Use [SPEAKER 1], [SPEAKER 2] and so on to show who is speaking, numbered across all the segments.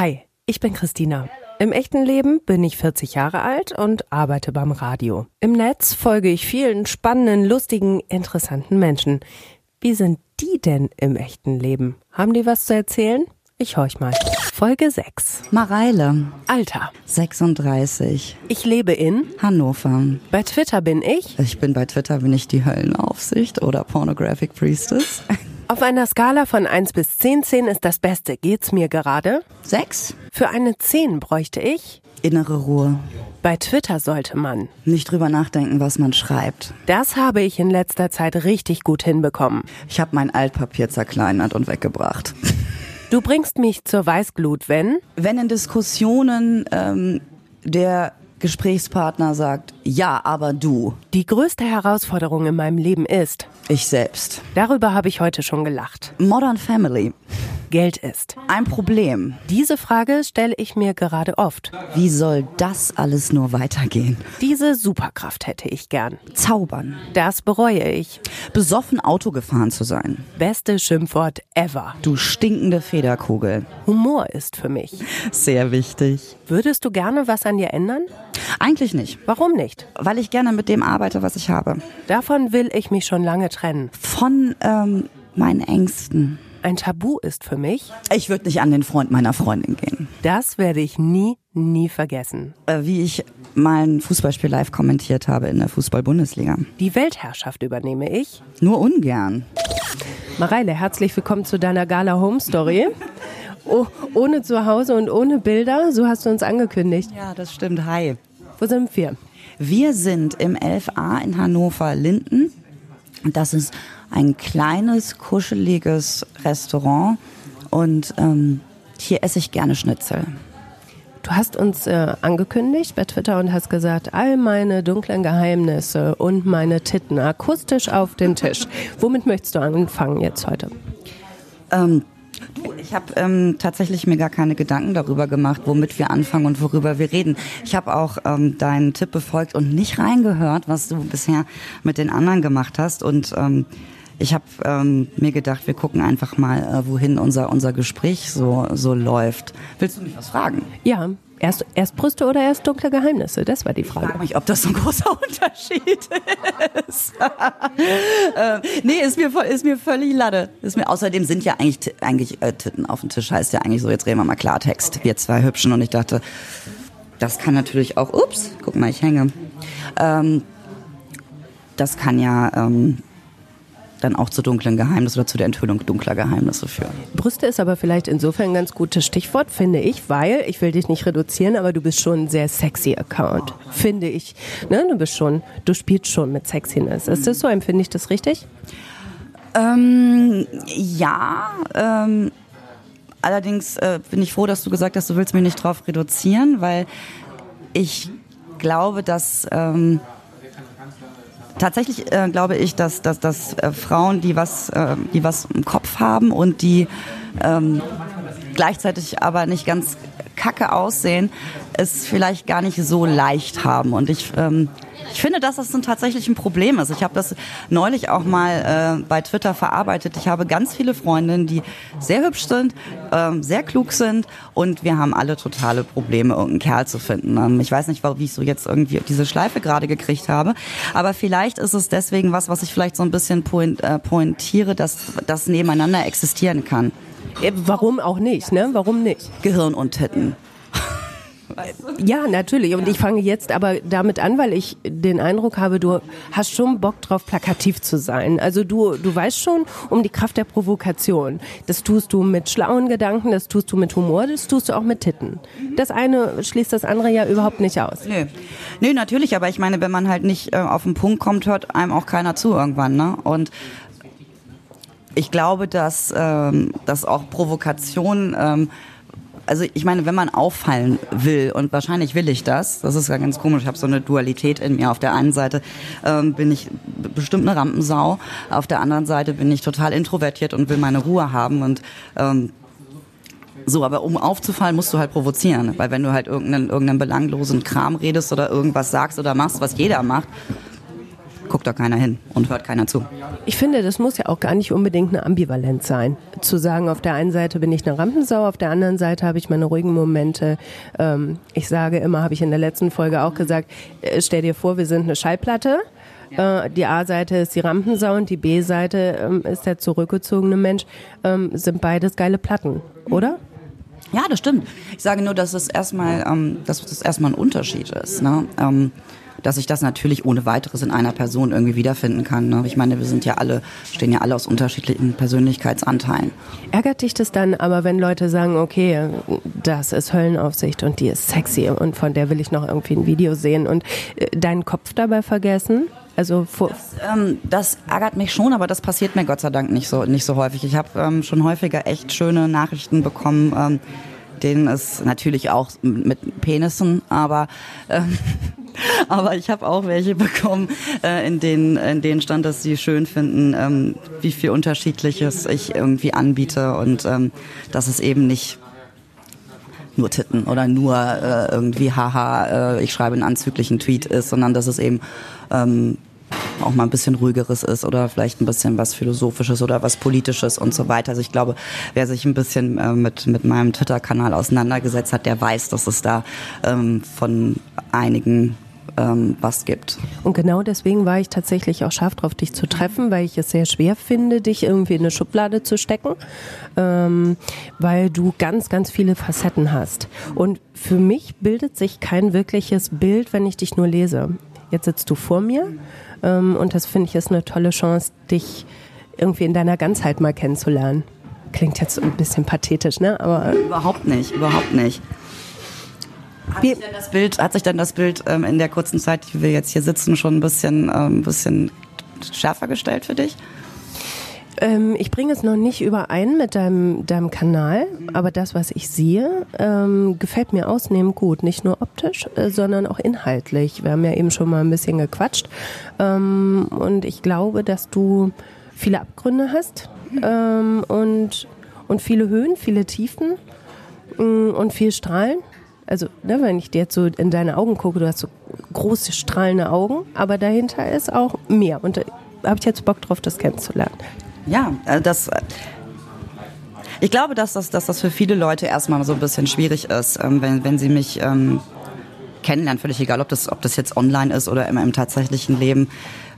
[SPEAKER 1] Hi, ich bin Christina. Im echten Leben bin ich 40 Jahre alt und arbeite beim Radio. Im Netz folge ich vielen spannenden, lustigen, interessanten Menschen. Wie sind die denn im echten Leben? Haben die was zu erzählen? Ich horch mal. Folge 6.
[SPEAKER 2] Mareile.
[SPEAKER 1] Alter.
[SPEAKER 2] 36.
[SPEAKER 1] Ich lebe in
[SPEAKER 2] Hannover.
[SPEAKER 1] Bei Twitter bin ich.
[SPEAKER 2] Ich bin bei Twitter, bin ich die Höllenaufsicht oder Pornographic Priestess.
[SPEAKER 1] Auf einer Skala von 1 bis 10, 10 ist das Beste. Geht's mir gerade?
[SPEAKER 2] Sechs.
[SPEAKER 1] Für eine 10 bräuchte ich.
[SPEAKER 2] Innere Ruhe.
[SPEAKER 1] Bei Twitter sollte man.
[SPEAKER 2] Nicht drüber nachdenken, was man schreibt.
[SPEAKER 1] Das habe ich in letzter Zeit richtig gut hinbekommen.
[SPEAKER 2] Ich habe mein Altpapier zerkleinert und weggebracht.
[SPEAKER 1] Du bringst mich zur Weißglut, wenn?
[SPEAKER 2] Wenn in Diskussionen ähm, der Gesprächspartner sagt, ja, aber du.
[SPEAKER 1] Die größte Herausforderung in meinem Leben ist.
[SPEAKER 2] Ich selbst.
[SPEAKER 1] Darüber habe ich heute schon gelacht.
[SPEAKER 2] Modern Family.
[SPEAKER 1] Geld ist.
[SPEAKER 2] Ein Problem.
[SPEAKER 1] Diese Frage stelle ich mir gerade oft.
[SPEAKER 2] Wie soll das alles nur weitergehen?
[SPEAKER 1] Diese Superkraft hätte ich gern.
[SPEAKER 2] Zaubern.
[SPEAKER 1] Das bereue ich.
[SPEAKER 2] Besoffen Auto gefahren zu sein.
[SPEAKER 1] Beste Schimpfwort ever.
[SPEAKER 2] Du stinkende Federkugel.
[SPEAKER 1] Humor ist für mich.
[SPEAKER 2] Sehr wichtig.
[SPEAKER 1] Würdest du gerne was an dir ändern?
[SPEAKER 2] Eigentlich nicht.
[SPEAKER 1] Warum nicht?
[SPEAKER 2] Weil ich gerne mit dem arbeite, was ich habe.
[SPEAKER 1] Davon will ich mich schon lange trennen.
[SPEAKER 2] Von ähm, meinen Ängsten.
[SPEAKER 1] Ein Tabu ist für mich.
[SPEAKER 2] Ich würde nicht an den Freund meiner Freundin gehen.
[SPEAKER 1] Das werde ich nie, nie vergessen.
[SPEAKER 2] Äh, wie ich mein Fußballspiel live kommentiert habe in der Fußball-Bundesliga.
[SPEAKER 1] Die Weltherrschaft übernehme ich.
[SPEAKER 2] Nur ungern.
[SPEAKER 1] Mareile, herzlich willkommen zu deiner Gala Home Story. Oh, ohne Zuhause und ohne Bilder, so hast du uns angekündigt.
[SPEAKER 2] Ja, das stimmt. Hi.
[SPEAKER 1] Wo sind wir?
[SPEAKER 2] Wir sind im 11a in Hannover-Linden. Das ist ein kleines, kuscheliges Restaurant und ähm, hier esse ich gerne Schnitzel.
[SPEAKER 1] Du hast uns äh, angekündigt bei Twitter und hast gesagt, all meine dunklen Geheimnisse und meine Titten akustisch auf den Tisch. Womit möchtest du anfangen jetzt heute?
[SPEAKER 2] Ähm, ich habe ähm, tatsächlich mir gar keine Gedanken darüber gemacht, womit wir anfangen und worüber wir reden. Ich habe auch ähm, deinen Tipp befolgt und nicht reingehört, was du bisher mit den anderen gemacht hast. Und ähm, ich habe ähm, mir gedacht, wir gucken einfach mal, äh, wohin unser, unser Gespräch so, so läuft. Willst du mich was fragen?
[SPEAKER 1] Ja, erst, erst Brüste oder erst dunkle Geheimnisse? Das war die
[SPEAKER 2] Ich
[SPEAKER 1] Frage.
[SPEAKER 2] frage mich, ob das so ein großer Unterschied ist. äh, nee, ist mir, ist mir völlig Lade. Ist mir, außerdem sind ja eigentlich, eigentlich äh, Titten auf dem Tisch, heißt ja eigentlich so, jetzt reden wir mal Klartext. Wir zwei Hübschen und ich dachte, das kann natürlich auch, ups, guck mal, ich hänge. Ähm, das kann ja ähm, dann auch zu dunklen Geheimnissen oder zu der Enthüllung dunkler Geheimnisse führen.
[SPEAKER 1] Brüste ist aber vielleicht insofern ein ganz gutes Stichwort, finde ich, weil, ich will dich nicht reduzieren, aber du bist schon ein sehr sexy Account, finde ich. Ne? Du bist schon, du spielst schon mit Sexiness. Ist das so? Empfinde ich das richtig?
[SPEAKER 2] Ähm, ja, ähm, allerdings äh, bin ich froh, dass du gesagt hast, du willst mich nicht drauf reduzieren, weil ich glaube, dass ähm, tatsächlich äh, glaube ich, dass, dass, dass äh, Frauen, die was, äh, die was im Kopf haben und die ähm, gleichzeitig aber nicht ganz kacke aussehen, es vielleicht gar nicht so leicht haben. Und ich, ähm, ich finde, dass das ein tatsächlich ein Problem ist. Ich habe das neulich auch mal äh, bei Twitter verarbeitet. Ich habe ganz viele Freundinnen, die sehr hübsch sind, ähm, sehr klug sind und wir haben alle totale Probleme, irgendeinen Kerl zu finden. Ähm, ich weiß nicht, wie ich so jetzt irgendwie diese Schleife gerade gekriegt habe, aber vielleicht ist es deswegen was, was ich vielleicht so ein bisschen point, äh, pointiere, dass das nebeneinander existieren kann.
[SPEAKER 1] Äh, Warum auch nicht, ne? Warum nicht?
[SPEAKER 2] Gehirn und Titten.
[SPEAKER 1] Ja, natürlich. Und ich fange jetzt aber damit an, weil ich den Eindruck habe, du hast schon Bock drauf, plakativ zu sein. Also du, du weißt schon um die Kraft der Provokation. Das tust du mit schlauen Gedanken, das tust du mit Humor, das tust du auch mit Titten. Das eine schließt das andere ja überhaupt nicht aus.
[SPEAKER 2] Nö. Nö, natürlich, aber ich meine, wenn man halt nicht äh, auf den Punkt kommt, hört einem auch keiner zu irgendwann, ne? Und ich glaube, dass, ähm, dass auch Provokation, ähm, also ich meine, wenn man auffallen will, und wahrscheinlich will ich das, das ist ja ganz komisch, ich habe so eine Dualität in mir. Auf der einen Seite ähm, bin ich bestimmt eine Rampensau, auf der anderen Seite bin ich total introvertiert und will meine Ruhe haben und ähm, so, aber um aufzufallen, musst du halt provozieren. Weil wenn du halt irgendeinen, irgendeinen belanglosen Kram redest oder irgendwas sagst oder machst, was jeder macht, guckt da keiner hin und hört keiner zu.
[SPEAKER 1] Ich finde, das muss ja auch gar nicht unbedingt eine Ambivalenz sein. Zu sagen, auf der einen Seite bin ich eine Rampensau, auf der anderen Seite habe ich meine ruhigen Momente. Ähm, ich sage immer, habe ich in der letzten Folge auch gesagt, äh, stell dir vor, wir sind eine Schallplatte. Äh, die A-Seite ist die Rampensau und die B-Seite ähm, ist der zurückgezogene Mensch. Ähm, sind beides geile Platten, oder?
[SPEAKER 2] Ja, das stimmt. Ich sage nur, dass es erstmal, dass das erstmal ein Unterschied ist. Ne? Dass ich das natürlich ohne weiteres in einer Person irgendwie wiederfinden kann. Ne? Ich meine, wir sind ja alle, stehen ja alle aus unterschiedlichen Persönlichkeitsanteilen.
[SPEAKER 1] Ärgert dich das dann aber, wenn Leute sagen, okay, das ist Höllenaufsicht und die ist sexy und von der will ich noch irgendwie ein Video sehen und äh, deinen Kopf dabei vergessen? Also
[SPEAKER 2] das, ähm, das, ärgert mich schon, aber das passiert mir Gott sei Dank nicht so nicht so häufig. Ich habe ähm, schon häufiger echt schöne Nachrichten bekommen, ähm, denen es natürlich auch mit Penissen, aber ähm, aber ich habe auch welche bekommen, äh, in, denen, in denen stand, dass sie schön finden, ähm, wie viel Unterschiedliches ich irgendwie anbiete und ähm, dass es eben nicht nur Titten oder nur äh, irgendwie haha, äh, ich schreibe einen anzüglichen Tweet ist, sondern dass es eben ähm, auch mal ein bisschen ruhigeres ist oder vielleicht ein bisschen was Philosophisches oder was Politisches und so weiter. Also ich glaube, wer sich ein bisschen äh, mit, mit meinem Twitter-Kanal auseinandergesetzt hat, der weiß, dass es da ähm, von einigen ähm, was gibt.
[SPEAKER 1] Und genau deswegen war ich tatsächlich auch scharf drauf, dich zu treffen, weil ich es sehr schwer finde, dich irgendwie in eine Schublade zu stecken, ähm, weil du ganz, ganz viele Facetten hast. Und für mich bildet sich kein wirkliches Bild, wenn ich dich nur lese. Jetzt sitzt du vor mir ähm, und das finde ich ist eine tolle Chance, dich irgendwie in deiner Ganzheit mal kennenzulernen. Klingt jetzt ein bisschen pathetisch, ne?
[SPEAKER 2] Aber überhaupt nicht, überhaupt nicht. Hat sich denn das Bild, hat sich dann das Bild ähm, in der kurzen Zeit, die wir jetzt hier sitzen, schon ein bisschen, ähm, bisschen schärfer gestellt für dich?
[SPEAKER 1] Ähm, ich bringe es noch nicht überein mit deinem, deinem Kanal, aber das, was ich sehe, ähm, gefällt mir ausnehmend gut. Nicht nur optisch, äh, sondern auch inhaltlich. Wir haben ja eben schon mal ein bisschen gequatscht. Ähm, und ich glaube, dass du viele Abgründe hast ähm, und, und viele Höhen, viele Tiefen mm, und viel Strahlen also ne, wenn ich dir jetzt so in deine Augen gucke, du hast so große strahlende Augen, aber dahinter ist auch mehr. Und da habe ich jetzt Bock drauf, das kennenzulernen.
[SPEAKER 2] Ja, äh, das. Äh, ich glaube, dass das, dass das für viele Leute erstmal so ein bisschen schwierig ist, ähm, wenn, wenn sie mich ähm, kennenlernen, völlig egal, ob das, ob das jetzt online ist oder im, im tatsächlichen Leben,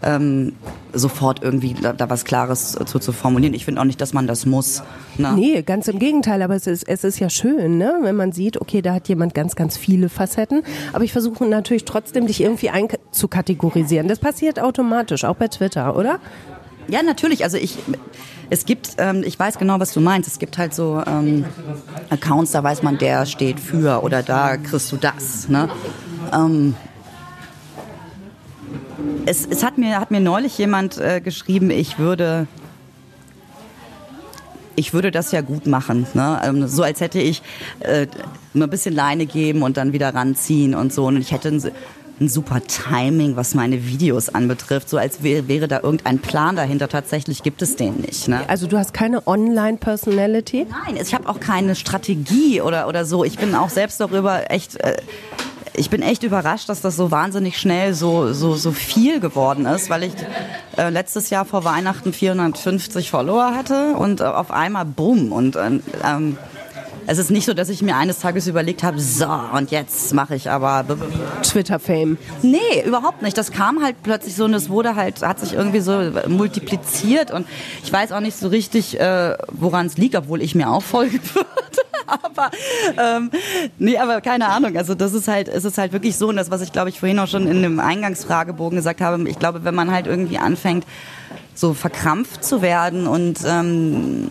[SPEAKER 2] ähm, sofort irgendwie da, da, was Klares zu, zu formulieren. Ich finde auch nicht, dass man das muss.
[SPEAKER 1] Ne? Nee, ganz im Gegenteil, aber es ist, es ist ja schön, ne? wenn man sieht, okay, da hat jemand ganz, ganz viele Facetten. Aber ich versuche natürlich trotzdem, dich irgendwie einzukategorisieren. Das passiert automatisch, auch bei Twitter, oder?
[SPEAKER 2] Ja, natürlich. Also ich, es gibt, ähm, ich weiß genau, was du meinst. Es gibt halt so ähm, Accounts, da weiß man, der steht für oder da kriegst du das. Ne? Ähm, es, es hat mir hat mir neulich jemand äh, geschrieben, ich würde ich würde das ja gut machen. Ne? Ähm, so als hätte ich äh, nur ein bisschen Leine geben und dann wieder ranziehen und so. Und ich hätte ein super Timing, was meine Videos anbetrifft. So als wäre, wäre da irgendein Plan dahinter. Tatsächlich gibt es den nicht. Ne?
[SPEAKER 1] Also du hast keine Online-Personality?
[SPEAKER 2] Nein, ich habe auch keine Strategie oder, oder so. Ich bin auch selbst darüber echt... Äh, ich bin echt überrascht, dass das so wahnsinnig schnell so, so, so viel geworden ist, weil ich äh, letztes Jahr vor Weihnachten 450 Follower hatte und äh, auf einmal bumm und äh, ähm, es ist nicht so, dass ich mir eines Tages überlegt habe, so, und jetzt mache ich aber
[SPEAKER 1] Twitter-Fame.
[SPEAKER 2] Nee, überhaupt nicht. Das kam halt plötzlich so und es wurde halt, hat sich irgendwie so multipliziert und ich weiß auch nicht so richtig, äh, woran es liegt, obwohl ich mir auch folgen würde. aber ähm, nee, aber keine Ahnung. Also das ist halt, es ist halt wirklich so und das, was ich glaube ich vorhin auch schon in dem Eingangsfragebogen gesagt habe. Ich glaube, wenn man halt irgendwie anfängt, so verkrampft zu werden und ähm,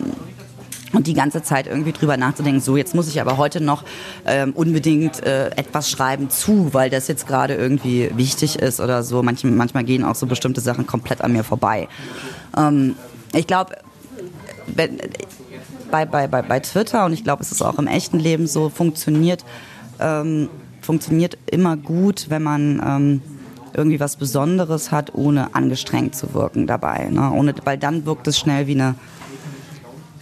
[SPEAKER 2] und die ganze Zeit irgendwie drüber nachzudenken, so jetzt muss ich aber heute noch ähm, unbedingt äh, etwas schreiben zu, weil das jetzt gerade irgendwie wichtig ist oder so. Manchmal, manchmal gehen auch so bestimmte Sachen komplett an mir vorbei. Ähm, ich glaube, bei, bei, bei, bei Twitter und ich glaube, es ist auch im echten Leben so, funktioniert, ähm, funktioniert immer gut, wenn man ähm, irgendwie was Besonderes hat, ohne angestrengt zu wirken dabei. Ne? Ohne, weil dann wirkt es schnell wie eine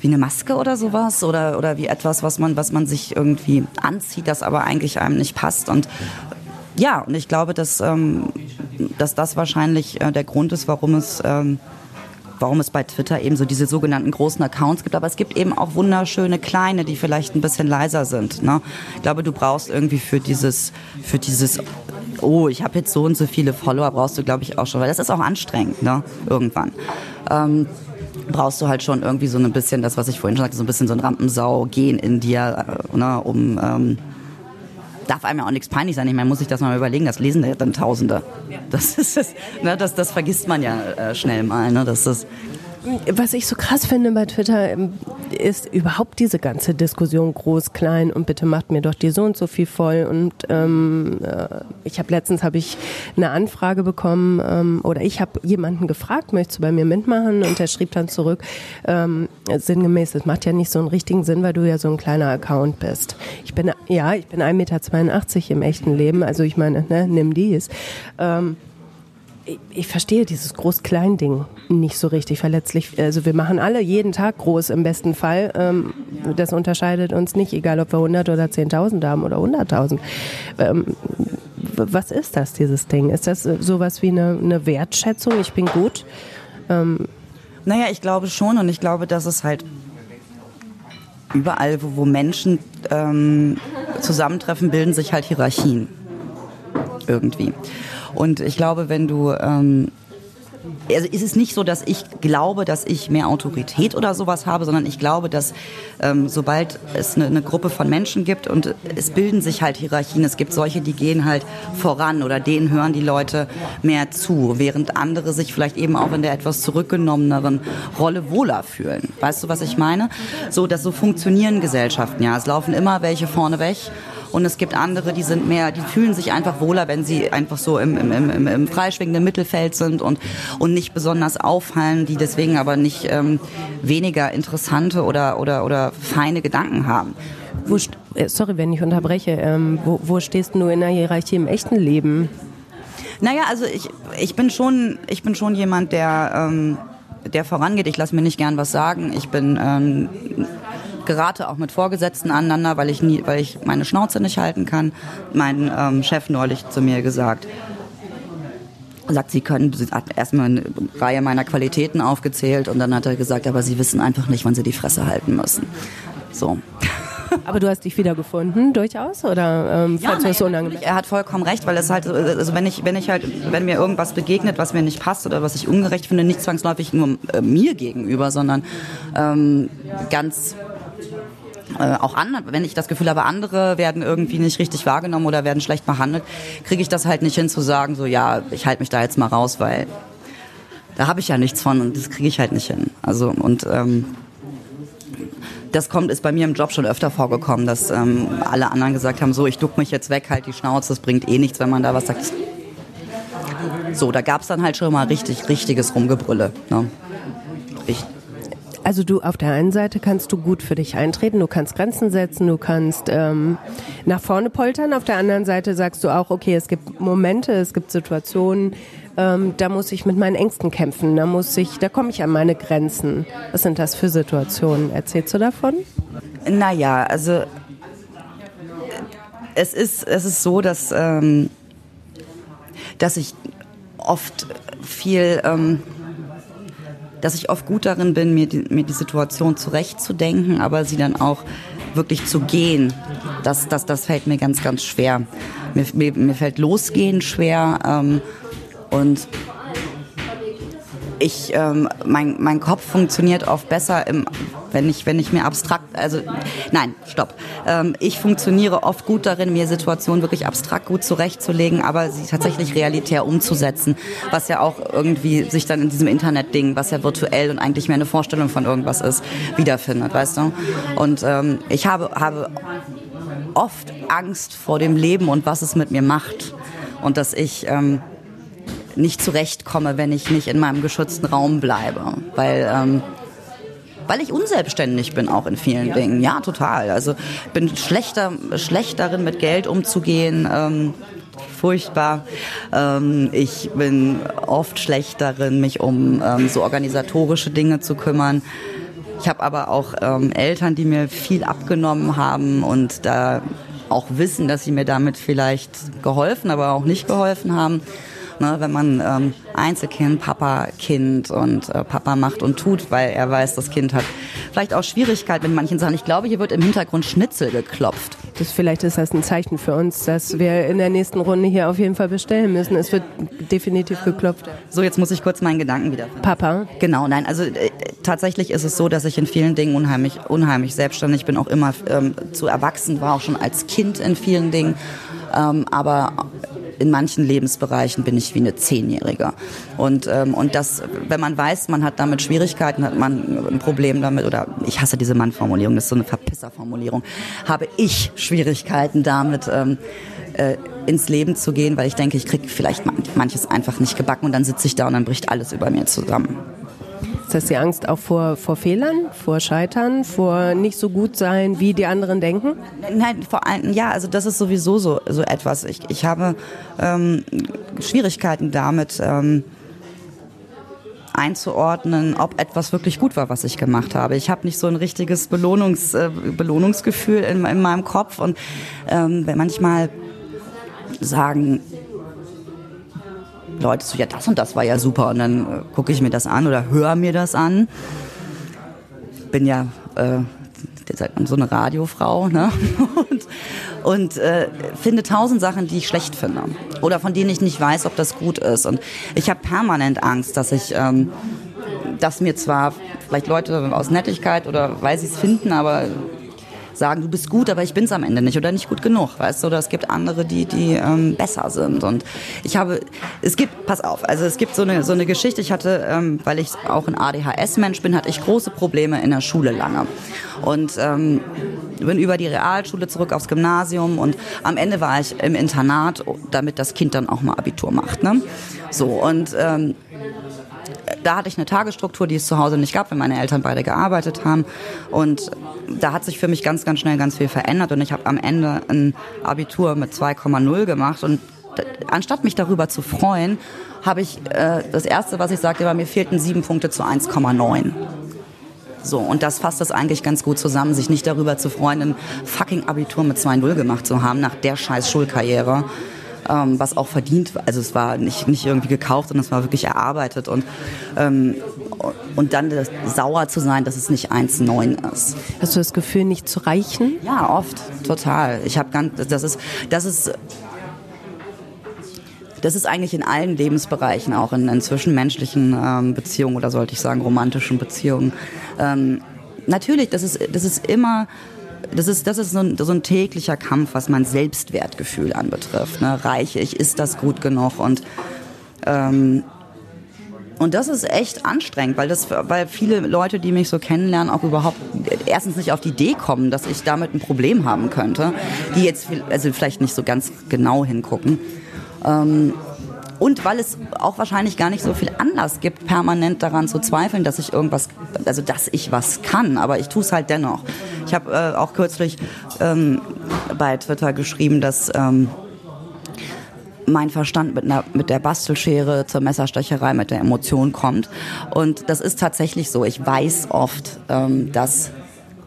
[SPEAKER 2] wie eine Maske oder sowas oder, oder wie etwas, was man, was man sich irgendwie anzieht, das aber eigentlich einem nicht passt. Und ja, und ich glaube, dass, ähm, dass das wahrscheinlich äh, der Grund ist, warum es ähm, warum es bei Twitter eben so diese sogenannten großen Accounts gibt. Aber es gibt eben auch wunderschöne kleine, die vielleicht ein bisschen leiser sind. Ne? Ich glaube, du brauchst irgendwie für dieses, für dieses, oh, ich habe jetzt so und so viele Follower, brauchst du, glaube ich, auch schon, weil das ist auch anstrengend, ne? Irgendwann. Ähm, brauchst du halt schon irgendwie so ein bisschen das, was ich vorhin schon sagte, so ein bisschen so ein Rampensau-Gen in dir, äh, ne, um ähm, darf einem ja auch nichts peinlich sein. Ich meine, muss sich das mal überlegen, das lesen ja dann Tausende. Das ist das, ne, das, das vergisst man ja äh, schnell mal. Ne, dass das
[SPEAKER 1] was ich so krass finde bei Twitter, ähm, ist überhaupt diese ganze Diskussion groß, klein und bitte macht mir doch die so und so viel voll. Und ähm, äh, ich habe letztens habe ich eine Anfrage bekommen ähm, oder ich habe jemanden gefragt, möchtest du bei mir mitmachen? Und der schrieb dann zurück, ähm, sinngemäß, das macht ja nicht so einen richtigen Sinn, weil du ja so ein kleiner Account bist. Ich bin ja, ich bin 1,82 Meter im echten Leben, also ich meine, ne, nimm dies. Ähm, ich verstehe dieses Groß-Klein-Ding nicht so richtig verletzlich. Also wir machen alle jeden Tag groß im besten Fall. Ähm, das unterscheidet uns nicht, egal ob wir 100 oder 10.000 haben oder 100.000. Ähm, was ist das, dieses Ding? Ist das sowas wie eine, eine Wertschätzung? Ich bin gut?
[SPEAKER 2] Ähm naja, ich glaube schon und ich glaube, dass es halt überall, wo, wo Menschen ähm, zusammentreffen, bilden sich halt Hierarchien. Irgendwie. Und ich glaube, wenn du ähm, also ist es nicht so, dass ich glaube, dass ich mehr Autorität oder sowas habe, sondern ich glaube, dass ähm, sobald es eine, eine, Gruppe von Menschen gibt und es bilden sich halt Hierarchien, es gibt solche, die gehen halt voran oder denen hören die Leute mehr zu, während andere sich vielleicht eben auch in der etwas zurückgenommeneren Rolle wohler fühlen. Weißt du, was ich meine? So, dass so funktionieren Gesellschaften, ja. Es laufen immer welche vorne weg und es gibt andere, die sind mehr, die fühlen sich einfach wohler, wenn sie einfach so im, im, im, im freischwingenden Mittelfeld sind und, und nicht besonders auffallen, die deswegen aber nicht ähm, weniger interessante oder, oder, oder feine Gedanken haben.
[SPEAKER 1] Wo, äh, sorry, wenn ich unterbreche. Ähm, wo, wo stehst du in der Hierarchie im echten Leben?
[SPEAKER 2] Naja, also ich, ich bin schon, ich bin schon jemand, der, ähm, der vorangeht. Ich lasse mir nicht gern was sagen. Ich bin ähm, gerate auch mit Vorgesetzten aneinander, weil ich, nie, weil ich meine Schnauze nicht halten kann. Mein ähm, Chef neulich zu mir gesagt, sagt, sie können, sie hat erstmal eine Reihe meiner Qualitäten aufgezählt und dann hat er gesagt, aber sie wissen einfach nicht, wann sie die Fresse halten müssen. So.
[SPEAKER 1] Aber du hast dich wiedergefunden, durchaus? Oder ähm,
[SPEAKER 2] ja, nein, unangenehm? Er hat vollkommen recht, weil es halt, also wenn ich, wenn ich halt, wenn mir irgendwas begegnet, was mir nicht passt oder was ich ungerecht finde, nicht zwangsläufig nur äh, mir gegenüber, sondern ähm, ganz äh, auch andere, wenn ich das Gefühl habe, andere werden irgendwie nicht richtig wahrgenommen oder werden schlecht behandelt, kriege ich das halt nicht hin zu sagen, so ja, ich halte mich da jetzt mal raus, weil da habe ich ja nichts von und das kriege ich halt nicht hin. Also und ähm, das kommt, ist bei mir im Job schon öfter vorgekommen, dass ähm, alle anderen gesagt haben, so ich duck mich jetzt weg, halt die Schnauze, das bringt eh nichts, wenn man da was sagt. So, da gab es dann halt schon mal richtig, richtiges Rumgebrülle. Ne?
[SPEAKER 1] Richtig. Also du auf der einen Seite kannst du gut für dich eintreten, du kannst Grenzen setzen, du kannst ähm, nach vorne poltern. Auf der anderen Seite sagst du auch, okay, es gibt Momente, es gibt Situationen, ähm, da muss ich mit meinen Ängsten kämpfen, da muss ich, da komme ich an meine Grenzen. Was sind das für Situationen? Erzählst du davon?
[SPEAKER 2] Naja, also es ist, es ist so, dass, ähm, dass ich oft viel ähm, dass ich oft gut darin bin, mir die, mir die Situation zurechtzudenken, aber sie dann auch wirklich zu gehen, das, das, das fällt mir ganz, ganz schwer. Mir, mir, mir fällt Losgehen schwer ähm, und ich, ähm, mein, mein Kopf funktioniert oft besser, im, wenn, ich, wenn ich mir abstrakt, also nein, stopp. Ähm, ich funktioniere oft gut darin, mir Situationen wirklich abstrakt gut zurechtzulegen, aber sie tatsächlich realitär umzusetzen, was ja auch irgendwie sich dann in diesem Internet-Ding, was ja virtuell und eigentlich mehr eine Vorstellung von irgendwas ist, wiederfindet, weißt du? Und ähm, ich habe, habe oft Angst vor dem Leben und was es mit mir macht. Und dass ich ähm, nicht zurechtkomme, wenn ich nicht in meinem geschützten Raum bleibe. Weil, ähm, weil ich unselbstständig bin auch in vielen ja. Dingen. Ja, total. Also bin schlechter, schlecht darin, mit Geld umzugehen. Ähm, furchtbar. Ähm, ich bin oft schlecht darin, mich um ähm, so organisatorische Dinge zu kümmern. Ich habe aber auch ähm, Eltern, die mir viel abgenommen haben und da auch wissen, dass sie mir damit vielleicht geholfen, aber auch nicht geholfen haben. Ne, wenn man ähm, Einzelkind, Papa, Kind und äh, Papa macht und tut, weil er weiß, das Kind hat vielleicht auch Schwierigkeiten mit manchen Sachen. Ich glaube, hier wird im Hintergrund Schnitzel geklopft.
[SPEAKER 1] Das, vielleicht ist das ein Zeichen für uns, dass wir in der nächsten Runde hier auf jeden Fall bestellen müssen. Es wird definitiv geklopft.
[SPEAKER 2] So, jetzt muss ich kurz meinen Gedanken wieder.
[SPEAKER 1] Papa?
[SPEAKER 2] Genau, nein, also äh, tatsächlich ist es so, dass ich in vielen Dingen unheimlich, unheimlich selbstständig bin, auch immer ähm, zu erwachsen war, auch schon als Kind in vielen Dingen. Ähm, aber in manchen Lebensbereichen bin ich wie eine Zehnjährige. Und, ähm, und das, wenn man weiß, man hat damit Schwierigkeiten, hat man ein Problem damit, oder ich hasse diese Mannformulierung, das ist so eine Verpisserformulierung, habe ich Schwierigkeiten damit, ähm, äh, ins Leben zu gehen, weil ich denke, ich kriege vielleicht manches einfach nicht gebacken und dann sitze ich da und dann bricht alles über mir zusammen.
[SPEAKER 1] Das die Angst auch vor, vor Fehlern, vor Scheitern, vor nicht so gut sein, wie die anderen denken?
[SPEAKER 2] Nein, vor allem, ja, also das ist sowieso so, so etwas. Ich, ich habe ähm, Schwierigkeiten damit, ähm, einzuordnen, ob etwas wirklich gut war, was ich gemacht habe. Ich habe nicht so ein richtiges Belohnungs, äh, Belohnungsgefühl in, in, meinem Kopf und ähm, manchmal sagen Leute so, ja, das und das war ja super. Und dann äh, gucke ich mir das an oder höre mir das an. Bin ja äh, so eine Radiofrau ne? und, und äh, finde tausend Sachen, die ich schlecht finde oder von denen ich nicht weiß, ob das gut ist. Und ich habe permanent Angst, dass ich, ähm, dass mir zwar vielleicht Leute aus Nettigkeit oder weil sie es finden, aber sagen, du bist gut, aber ich bin es am Ende nicht oder nicht gut genug, weißt du? Oder es gibt andere, die, die ähm, besser sind. Und ich habe, es gibt, pass auf, also es gibt so eine, so eine Geschichte, ich hatte, ähm, weil ich auch ein ADHS-Mensch bin, hatte ich große Probleme in der Schule lange. Und ähm, bin über die Realschule zurück aufs Gymnasium und am Ende war ich im Internat, damit das Kind dann auch mal Abitur macht. Ne? So, und ähm, da hatte ich eine Tagesstruktur, die es zu Hause nicht gab, wenn meine Eltern beide gearbeitet haben. Und da hat sich für mich ganz, ganz schnell ganz viel verändert. Und ich habe am Ende ein Abitur mit 2,0 gemacht. Und anstatt mich darüber zu freuen, habe ich äh, das erste, was ich sagte, war, mir fehlten sieben Punkte zu 1,9. So, und das fasst das eigentlich ganz gut zusammen, sich nicht darüber zu freuen, ein fucking Abitur mit 2,0 gemacht zu haben nach der scheiß Schulkarriere ähm, was auch verdient war. Also es war nicht, nicht irgendwie gekauft, sondern es war wirklich erarbeitet. Und, ähm, und dann sauer zu sein, dass es nicht 1,9 ist.
[SPEAKER 1] Hast du das Gefühl, nicht zu reichen?
[SPEAKER 2] Ja, oft, total. Ich habe ganz, das ist, das ist das ist eigentlich in allen Lebensbereichen, auch in, in zwischenmenschlichen ähm, Beziehungen oder sollte ich sagen romantischen Beziehungen. Ähm, natürlich, das ist, das ist immer das ist, das ist so ein, so ein täglicher Kampf, was mein Selbstwertgefühl anbetrifft. Ne? Reiche ich, ist das gut genug? Und, ähm, und das ist echt anstrengend, weil, das, weil viele Leute, die mich so kennenlernen, auch überhaupt erstens nicht auf die Idee kommen, dass ich damit ein Problem haben könnte, die jetzt also vielleicht nicht so ganz genau hingucken. Ähm, und weil es auch wahrscheinlich gar nicht so viel Anlass gibt, permanent daran zu zweifeln, dass ich irgendwas, also dass ich was kann, aber ich tue es halt dennoch. Ich habe äh, auch kürzlich ähm, bei Twitter geschrieben, dass ähm, mein Verstand mit, einer, mit der Bastelschere zur Messerstecherei mit der Emotion kommt. Und das ist tatsächlich so. Ich weiß oft, ähm, dass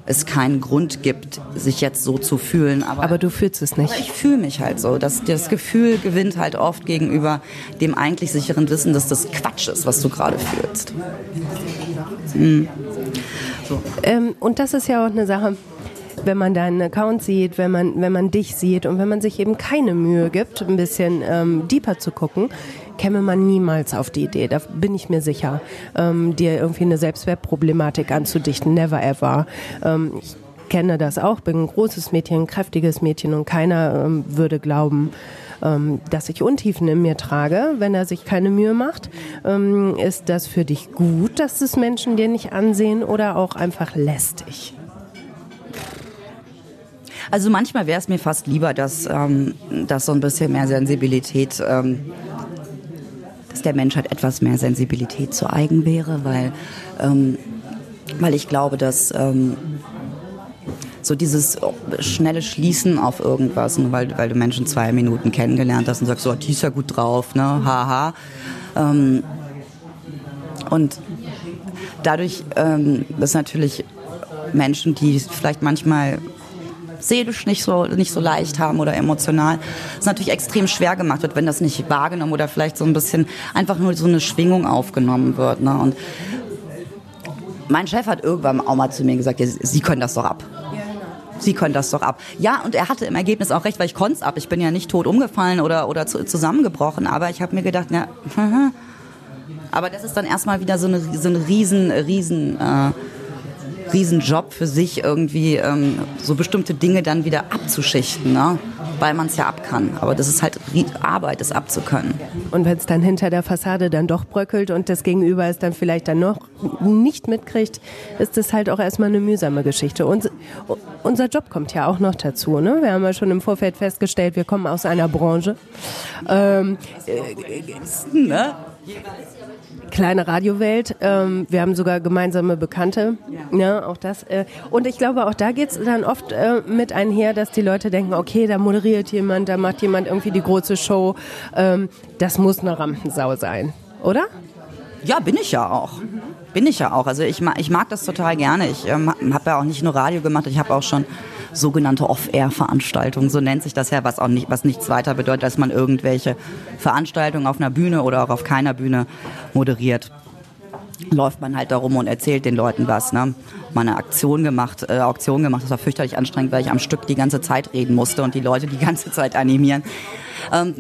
[SPEAKER 2] es keinen Grund gibt, sich jetzt so zu fühlen.
[SPEAKER 1] Aber, aber du fühlst es nicht.
[SPEAKER 2] ich fühle mich halt so. Das, das Gefühl gewinnt halt oft gegenüber dem eigentlich sicheren Wissen, dass das Quatsch ist, was du gerade fühlst.
[SPEAKER 1] Mhm. So. Ähm, und das ist ja auch eine Sache, wenn man deinen Account sieht, wenn man, wenn man dich sieht und wenn man sich eben keine Mühe gibt, ein bisschen ähm, deeper zu gucken, käme man niemals auf die Idee, da bin ich mir sicher, ähm, dir irgendwie eine Selbstwertproblematik anzudichten. Never ever. Ähm, ich kenne das auch, bin ein großes Mädchen, ein kräftiges Mädchen und keiner ähm, würde glauben, ähm, dass ich Untiefen in mir trage, wenn er sich keine Mühe macht. Ähm, ist das für dich gut, dass es Menschen dir nicht ansehen oder auch einfach lästig?
[SPEAKER 2] Also manchmal wäre es mir fast lieber, dass, ähm, dass so ein bisschen mehr Sensibilität, ähm, dass der Mensch halt etwas mehr Sensibilität zu eigen wäre, weil, ähm, weil ich glaube, dass ähm, so dieses schnelle Schließen auf irgendwas, nur weil, weil du Menschen zwei Minuten kennengelernt hast und sagst, so, die ist ja gut drauf, ne, haha. Ähm, und dadurch, ähm, dass natürlich Menschen, die vielleicht manchmal seelisch nicht so, nicht so leicht haben oder emotional, es natürlich extrem schwer gemacht wird, wenn das nicht wahrgenommen oder vielleicht so ein bisschen einfach nur so eine Schwingung aufgenommen wird. Ne? Und mein Chef hat irgendwann auch mal zu mir gesagt, Sie können das doch ab. Sie können das doch ab. Ja, und er hatte im Ergebnis auch recht, weil ich konnte es ab. Ich bin ja nicht tot umgefallen oder, oder zu, zusammengebrochen, aber ich habe mir gedacht, ja, aber das ist dann erstmal wieder so eine, so eine riesen, riesen äh, Riesenjob für sich, irgendwie ähm, so bestimmte Dinge dann wieder abzuschichten, ne? weil man es ja ab kann. Aber das ist halt Arbeit, das abzukönnen.
[SPEAKER 1] Und wenn es dann hinter der Fassade dann doch bröckelt und das Gegenüber es dann vielleicht dann noch nicht mitkriegt, ist das halt auch erstmal eine mühsame Geschichte. Und unser Job kommt ja auch noch dazu. Ne? Wir haben ja schon im Vorfeld festgestellt, wir kommen aus einer Branche. Ähm, äh, ne? Kleine Radiowelt. Ähm, wir haben sogar gemeinsame Bekannte. Ja, ja auch das. Äh, und ich glaube, auch da geht es dann oft äh, mit einher, dass die Leute denken, okay, da moderiert jemand, da macht jemand irgendwie die große Show. Ähm, das muss eine Rampensau sein, oder?
[SPEAKER 2] Ja, bin ich ja auch. Bin ich ja auch. Also ich mag, ich mag das total gerne. Ich ähm, habe ja auch nicht nur Radio gemacht, ich habe auch schon sogenannte Off-Air-Veranstaltungen, so nennt sich das ja, was auch nicht, was nichts weiter bedeutet, dass man irgendwelche Veranstaltungen auf einer Bühne oder auch auf keiner Bühne moderiert läuft man halt darum und erzählt den Leuten was. Ne? Mal eine Aktion gemacht, äh, Auktion gemacht, das war fürchterlich anstrengend, weil ich am Stück die ganze Zeit reden musste und die Leute die ganze Zeit animieren. Ähm,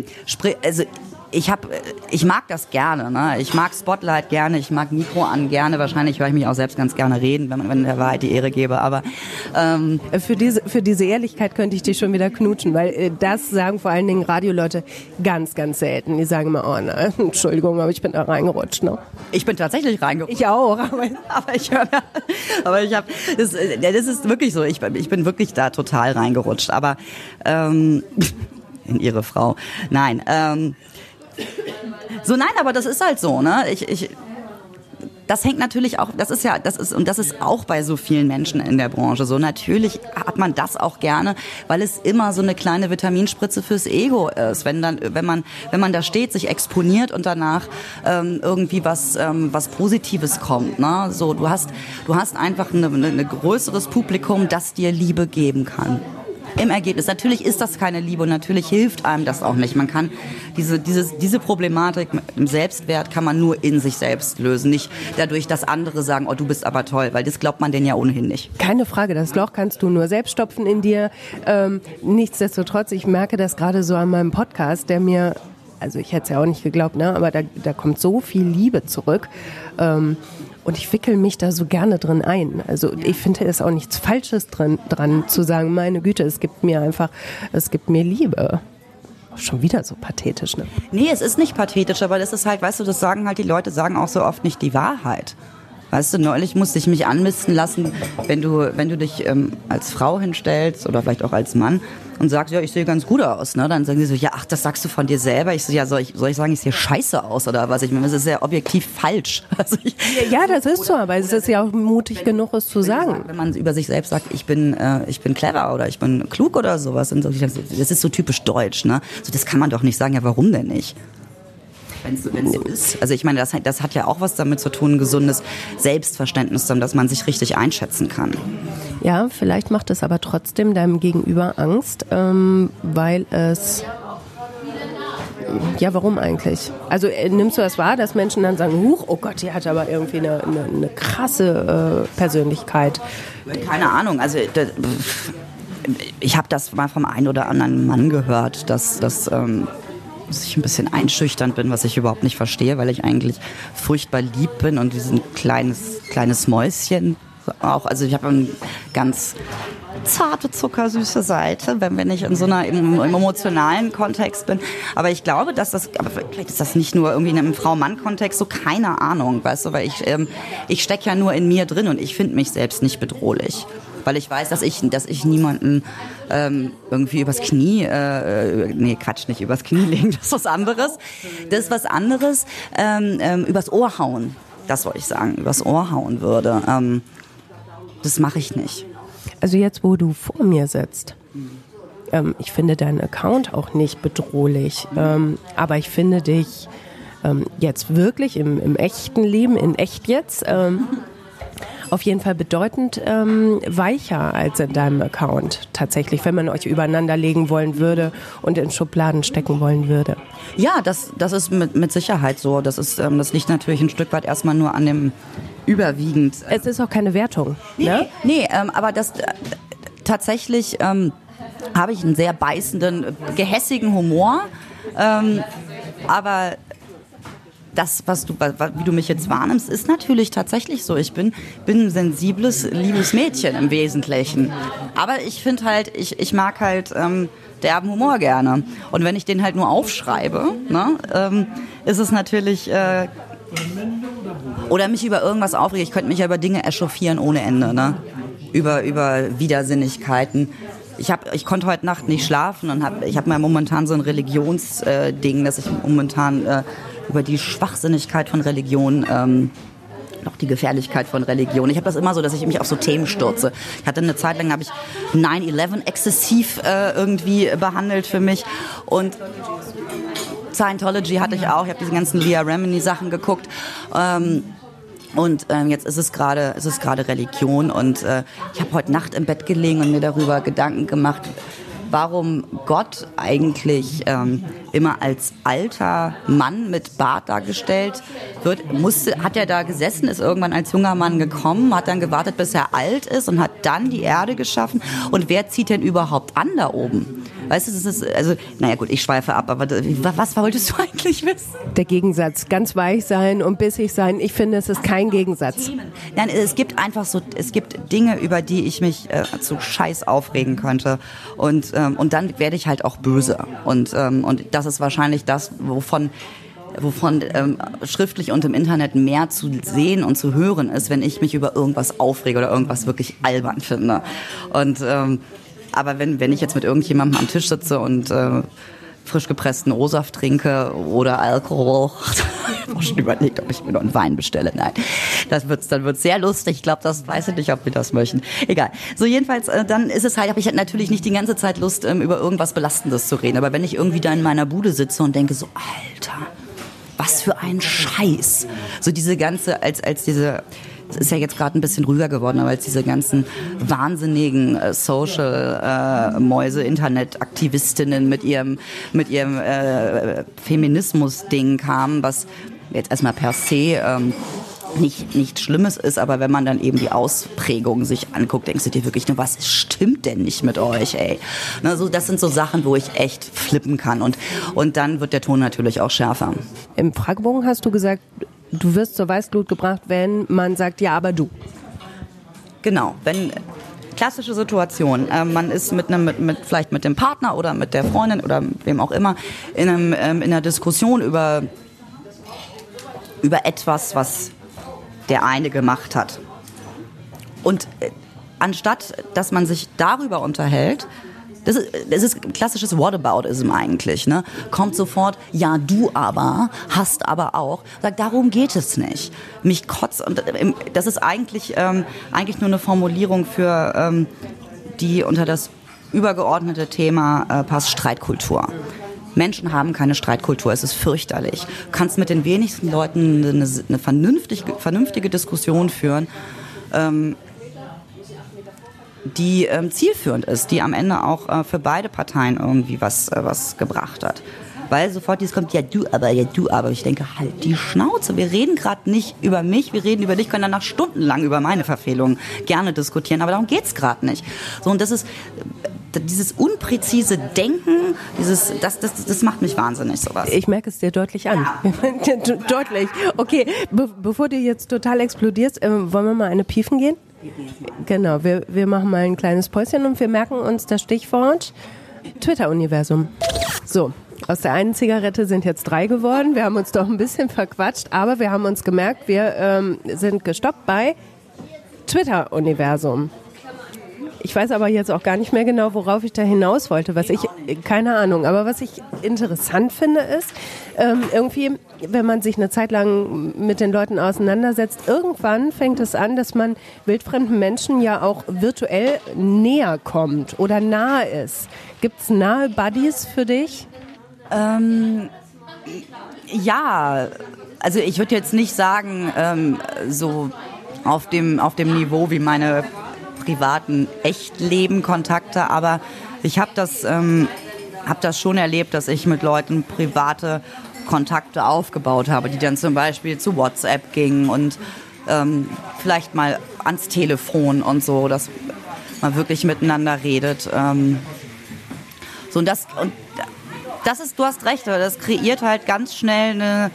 [SPEAKER 2] also ich habe, ich mag das gerne. Ne? Ich mag Spotlight gerne, ich mag Mikro an gerne. Wahrscheinlich höre ich mich auch selbst ganz gerne reden, wenn man wenn der Wahrheit die Ehre gebe. Aber ähm
[SPEAKER 1] für diese für diese Ehrlichkeit könnte ich dich schon wieder knutschen, weil äh, das sagen vor allen Dingen Radioleute ganz ganz selten. Die sagen immer, oh ne, Entschuldigung, aber ich bin da reingerutscht. Ne?
[SPEAKER 2] Ich bin tatsächlich reingerutscht.
[SPEAKER 1] Ich auch,
[SPEAKER 2] aber, aber ich höre, aber ich habe, das, das ist wirklich so. Ich, ich bin wirklich da total reingerutscht. Aber ähm, in ihre Frau. Nein. Ähm, so, nein, aber das ist halt so, ne? Ich, ich, das hängt natürlich auch, das ist ja, das ist, und das ist auch bei so vielen Menschen in der Branche so. Natürlich hat man das auch gerne, weil es immer so eine kleine Vitaminspritze fürs Ego ist. Wenn dann, wenn man, wenn man da steht, sich exponiert und danach ähm, irgendwie was, ähm, was Positives kommt. Ne? So, du hast, du hast einfach ein größeres Publikum, das dir Liebe geben kann im Ergebnis. Natürlich ist das keine Liebe und natürlich hilft einem das auch nicht. Man kann diese, dieses, diese Problematik dem Selbstwert kann man nur in sich selbst lösen. Nicht dadurch, dass andere sagen, oh, du bist aber toll, weil das glaubt man denen ja ohnehin nicht.
[SPEAKER 1] Keine Frage, das Loch kannst du nur selbst stopfen in dir. Ähm, nichtsdestotrotz, ich merke das gerade so an meinem Podcast, der mir also ich hätte es ja auch nicht geglaubt, ne? aber da, da kommt so viel Liebe zurück. Ähm, und ich wickel mich da so gerne drin ein. Also ich finde es auch nichts Falsches drin, dran zu sagen, meine Güte, es gibt mir einfach, es gibt mir Liebe. Schon wieder so pathetisch, ne?
[SPEAKER 2] Nee, es ist nicht pathetisch, aber das ist halt, weißt du, das sagen halt die Leute, sagen auch so oft nicht die Wahrheit. Weißt du, neulich musste ich mich anmisten lassen, wenn du, wenn du dich ähm, als Frau hinstellst oder vielleicht auch als Mann und sagst, ja, ich sehe ganz gut aus, ne? Dann sagen sie so, ja, ach, das sagst du von dir selber. Ich so, ja, soll ich, soll ich sagen, ich sehe scheiße aus oder was? Ich meine, das ist sehr objektiv falsch.
[SPEAKER 1] Also ich, ja, das ist so, aber es ist ja auch mutig genug, es zu sagen.
[SPEAKER 2] Wenn man über sich selbst sagt, ich bin, äh, ich bin clever oder ich bin klug oder sowas, und so, das ist so typisch deutsch, ne? So, das kann man doch nicht sagen. Ja, warum denn nicht? Wenn es so ist. Also ich meine, das, das hat ja auch was damit zu tun, ein gesundes Selbstverständnis, dass man sich richtig einschätzen kann.
[SPEAKER 1] Ja, vielleicht macht es aber trotzdem deinem Gegenüber Angst, ähm, weil es ja, warum eigentlich? Also äh, nimmst du das wahr, dass Menschen dann sagen, Huch, oh Gott, die hat aber irgendwie eine, eine, eine krasse äh, Persönlichkeit?
[SPEAKER 2] Keine Ahnung. Also das, ich habe das mal vom einen oder anderen Mann gehört, dass, dass ähm, ich ein bisschen einschüchternd bin, was ich überhaupt nicht verstehe, weil ich eigentlich furchtbar lieb bin und diesen kleines, kleines Mäuschen auch, also ich habe eine ganz zarte, zuckersüße Seite, wenn, wenn ich in so einer im, im emotionalen Kontext bin. Aber ich glaube, dass das, aber vielleicht ist das nicht nur irgendwie in einem Frau-Mann-Kontext, so keine Ahnung, weißt du, weil ich, ähm, ich stecke ja nur in mir drin und ich finde mich selbst nicht bedrohlich weil ich weiß, dass ich, dass ich niemanden ähm, irgendwie übers Knie, äh, äh nee, Quatsch, nicht übers Knie legen, das ist was anderes. Das ist was anderes, ähm, ähm, übers Ohr hauen, das wollte ich sagen, übers Ohr hauen würde. Ähm, das mache ich nicht.
[SPEAKER 1] Also jetzt, wo du vor mir sitzt, ähm, ich finde deinen Account auch nicht bedrohlich, ähm, aber ich finde dich ähm, jetzt wirklich im, im, echten Leben, in echt jetzt, ähm, auf jeden Fall bedeutend ähm, weicher als in deinem Account tatsächlich, wenn man euch übereinander legen wollen würde und in Schubladen stecken wollen würde.
[SPEAKER 2] Ja, das, das ist mit, mit Sicherheit so. Das, ist, ähm, das liegt natürlich ein Stück weit erstmal nur an dem überwiegend.
[SPEAKER 1] Äh es ist auch keine Wertung.
[SPEAKER 2] Nee,
[SPEAKER 1] ne?
[SPEAKER 2] nee ähm, aber das äh, tatsächlich ähm, habe ich einen sehr beißenden, gehässigen Humor. Ähm, aber das, was du, wie du mich jetzt wahrnimmst, ist natürlich tatsächlich so. Ich bin, bin ein sensibles, liebes Mädchen im Wesentlichen. Aber ich finde halt, ich, ich mag halt ähm, derben Humor gerne. Und wenn ich den halt nur aufschreibe, ne, ähm, ist es natürlich. Äh, oder mich über irgendwas aufregen. Ich könnte mich ja über Dinge echauffieren ohne Ende. Ne? Über, über Widersinnigkeiten ich habe, ich konnte heute Nacht nicht schlafen und habe, ich habe mal momentan so ein Religionsding, äh, dass ich momentan äh, über die Schwachsinnigkeit von Religion ähm, noch die Gefährlichkeit von Religion. Ich habe das immer so, dass ich mich auf so Themen stürze. Ich hatte eine Zeit lang, habe ich 9-11 exzessiv äh, irgendwie behandelt für mich und Scientology hatte ich auch. Ich habe diese ganzen Leah Remini Sachen geguckt. Ähm, und ähm, jetzt ist es gerade, ist es gerade Religion und äh, ich habe heute Nacht im Bett gelegen und mir darüber Gedanken gemacht, warum Gott eigentlich ähm, immer als alter Mann mit Bart dargestellt wird. Musste, hat er da gesessen, ist irgendwann als junger Mann gekommen, hat dann gewartet, bis er alt ist und hat dann die Erde geschaffen. Und wer zieht denn überhaupt an da oben? Weißt du, das ist, also, naja gut, ich schweife ab, aber was wolltest du eigentlich wissen?
[SPEAKER 1] Der Gegensatz, ganz weich sein und bissig sein, ich finde, es ist kein Gegensatz.
[SPEAKER 2] Nein, es gibt einfach so, es gibt Dinge, über die ich mich äh, zu Scheiß aufregen könnte. Und, ähm, und dann werde ich halt auch böse. Und, ähm, und das ist wahrscheinlich das, wovon wovon ähm, schriftlich und im Internet mehr zu sehen und zu hören ist, wenn ich mich über irgendwas aufrege oder irgendwas wirklich albern finde. Und ähm, aber wenn, wenn ich jetzt mit irgendjemandem am Tisch sitze und äh, frisch gepressten O-Saft trinke oder Alkohol. ich habe schon überlegt, ob ich mir noch einen Wein bestelle. Nein, das wird's, dann wird's sehr lustig. Ich glaube, das weiß ich nicht, ob wir das möchten. Egal. So jedenfalls, äh, dann ist es halt, habe ich halt natürlich nicht die ganze Zeit Lust, ähm, über irgendwas Belastendes zu reden. Aber wenn ich irgendwie da in meiner Bude sitze und denke so, Alter, was für ein Scheiß. So diese ganze, als, als diese es ist ja jetzt gerade ein bisschen rüber geworden, aber als diese ganzen wahnsinnigen äh, Social-Mäuse, äh, Internet-Aktivistinnen mit ihrem, mit ihrem äh, Feminismus-Ding kamen, was jetzt erstmal per se ähm, nicht, nichts Schlimmes ist, aber wenn man dann eben die Ausprägung sich anguckt, denkst du dir wirklich nur, was stimmt denn nicht mit euch, ey? Na, so, das sind so Sachen, wo ich echt flippen kann und, und dann wird der Ton natürlich auch schärfer.
[SPEAKER 1] Im Fragebogen hast du gesagt, du wirst zur Weißglut gebracht, wenn man sagt, ja, aber du.
[SPEAKER 2] Genau, wenn klassische Situation, äh, man ist mit einem, mit, mit, vielleicht mit dem Partner oder mit der Freundin oder wem auch immer in, einem, ähm, in einer Diskussion über, über etwas, was der eine gemacht hat. Und äh, anstatt, dass man sich darüber unterhält, das ist, das ist klassisches Whataboutism eigentlich. Ne? Kommt sofort, ja, du aber, hast aber auch. Sagt, darum geht es nicht. Mich kotzt. Und ähm, das ist eigentlich, ähm, eigentlich nur eine Formulierung für ähm, die unter das übergeordnete Thema äh, passt Streitkultur. Menschen haben keine Streitkultur, es ist fürchterlich. Du kannst mit den wenigsten Leuten eine, eine vernünftige, vernünftige Diskussion führen. Ähm, die ähm, zielführend ist, die am Ende auch äh, für beide Parteien irgendwie was, äh, was gebracht hat. Weil sofort dieses kommt, ja du aber, ja du aber. Ich denke, halt die Schnauze. Wir reden gerade nicht über mich, wir reden über dich, können danach stundenlang über meine Verfehlungen gerne diskutieren, aber darum geht's gerade nicht. So, und das ist dieses unpräzise Denken, dieses, das, das, das macht mich wahnsinnig, sowas.
[SPEAKER 1] Ich merke es dir deutlich an. Ja. deutlich. Okay, be bevor du jetzt total explodierst, äh, wollen wir mal eine Piefen gehen? Genau, wir, wir machen mal ein kleines Päuschen und wir merken uns das Stichwort Twitter-Universum. So, aus der einen Zigarette sind jetzt drei geworden. Wir haben uns doch ein bisschen verquatscht, aber wir haben uns gemerkt, wir ähm, sind gestoppt bei Twitter-Universum. Ich weiß aber jetzt auch gar nicht mehr genau, worauf ich da hinaus wollte. Was ich, keine Ahnung, aber was ich interessant finde, ist, ähm, irgendwie, wenn man sich eine Zeit lang mit den Leuten auseinandersetzt, irgendwann fängt es an, dass man wildfremden Menschen ja auch virtuell näher kommt oder nahe ist. Gibt es nahe Buddies für dich?
[SPEAKER 2] Ähm, ja, also ich würde jetzt nicht sagen, ähm, so auf dem, auf dem Niveau wie meine privaten Echtleben-Kontakte, aber ich habe das, ähm, hab das schon erlebt, dass ich mit Leuten private Kontakte aufgebaut habe, die dann zum Beispiel zu WhatsApp gingen und ähm, vielleicht mal ans Telefon und so, dass man wirklich miteinander redet. Ähm, so und das und das ist, du hast recht, das kreiert halt ganz schnell eine,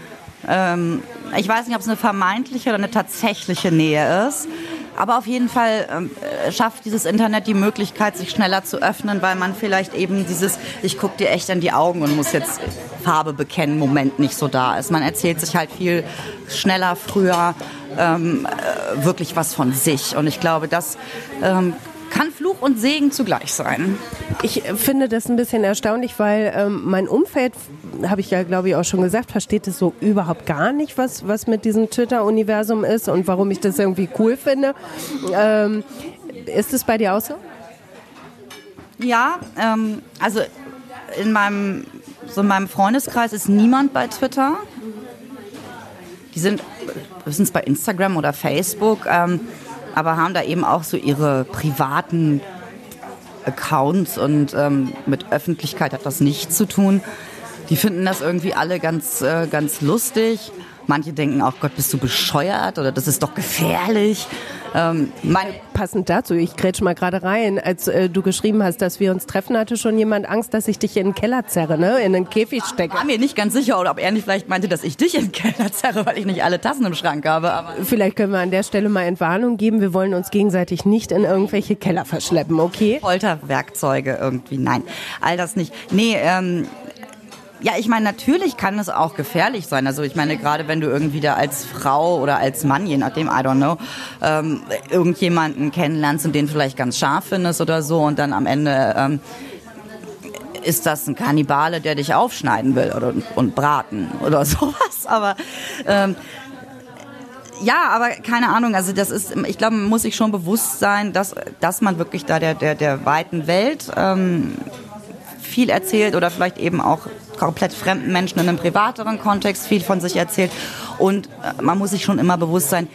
[SPEAKER 2] ähm, ich weiß nicht, ob es eine vermeintliche oder eine tatsächliche Nähe ist. Aber auf jeden Fall ähm, schafft dieses Internet die Möglichkeit, sich schneller zu öffnen, weil man vielleicht eben dieses, ich gucke dir echt in die Augen und muss jetzt Farbe bekennen, Moment nicht so da ist. Man erzählt sich halt viel schneller, früher ähm, äh, wirklich was von sich. Und ich glaube, das ähm, kann Fluch und Segen zugleich sein.
[SPEAKER 1] Ich finde das ein bisschen erstaunlich, weil ähm, mein Umfeld, habe ich ja glaube ich auch schon gesagt, versteht es so überhaupt gar nicht, was, was mit diesem Twitter-Universum ist und warum ich das irgendwie cool finde. Ähm, ist es bei dir auch so?
[SPEAKER 2] Ja, ähm, also in meinem, so in meinem Freundeskreis ist niemand bei Twitter. Die sind höchstens bei Instagram oder Facebook. Ähm, aber haben da eben auch so ihre privaten Accounts und ähm, mit Öffentlichkeit hat das nichts zu tun. Die finden das irgendwie alle ganz, äh, ganz lustig. Manche denken auch, Gott, bist du bescheuert oder das ist doch gefährlich.
[SPEAKER 1] Ähm, Passend dazu, ich grätsch mal gerade rein, als äh, du geschrieben hast, dass wir uns treffen, hatte schon jemand Angst, dass ich dich in den Keller zerre, ne? in den Käfig stecke.
[SPEAKER 2] Ich war mir nicht ganz sicher, oder ob er nicht vielleicht meinte, dass ich dich in den Keller zerre, weil ich nicht alle Tassen im Schrank habe. Aber
[SPEAKER 1] vielleicht können wir an der Stelle mal Entwarnung geben. Wir wollen uns gegenseitig nicht in irgendwelche Keller verschleppen, okay?
[SPEAKER 2] Folterwerkzeuge irgendwie, nein, all das nicht. Nee, ähm, ja, ich meine, natürlich kann es auch gefährlich sein. Also ich meine, gerade wenn du irgendwie da als Frau oder als Mann, je nachdem, I don't know, ähm, irgendjemanden kennenlernst und den vielleicht ganz scharf findest oder so und dann am Ende ähm, ist das ein Kannibale, der dich aufschneiden will oder, und braten oder sowas. Aber ähm, ja, aber keine Ahnung, also das ist, ich glaube, man muss sich schon bewusst sein, dass, dass man wirklich da der, der, der weiten Welt ähm, viel erzählt oder vielleicht eben auch komplett fremden Menschen in einem privateren Kontext viel von sich erzählt. Und äh, man muss sich schon immer bewusst sein,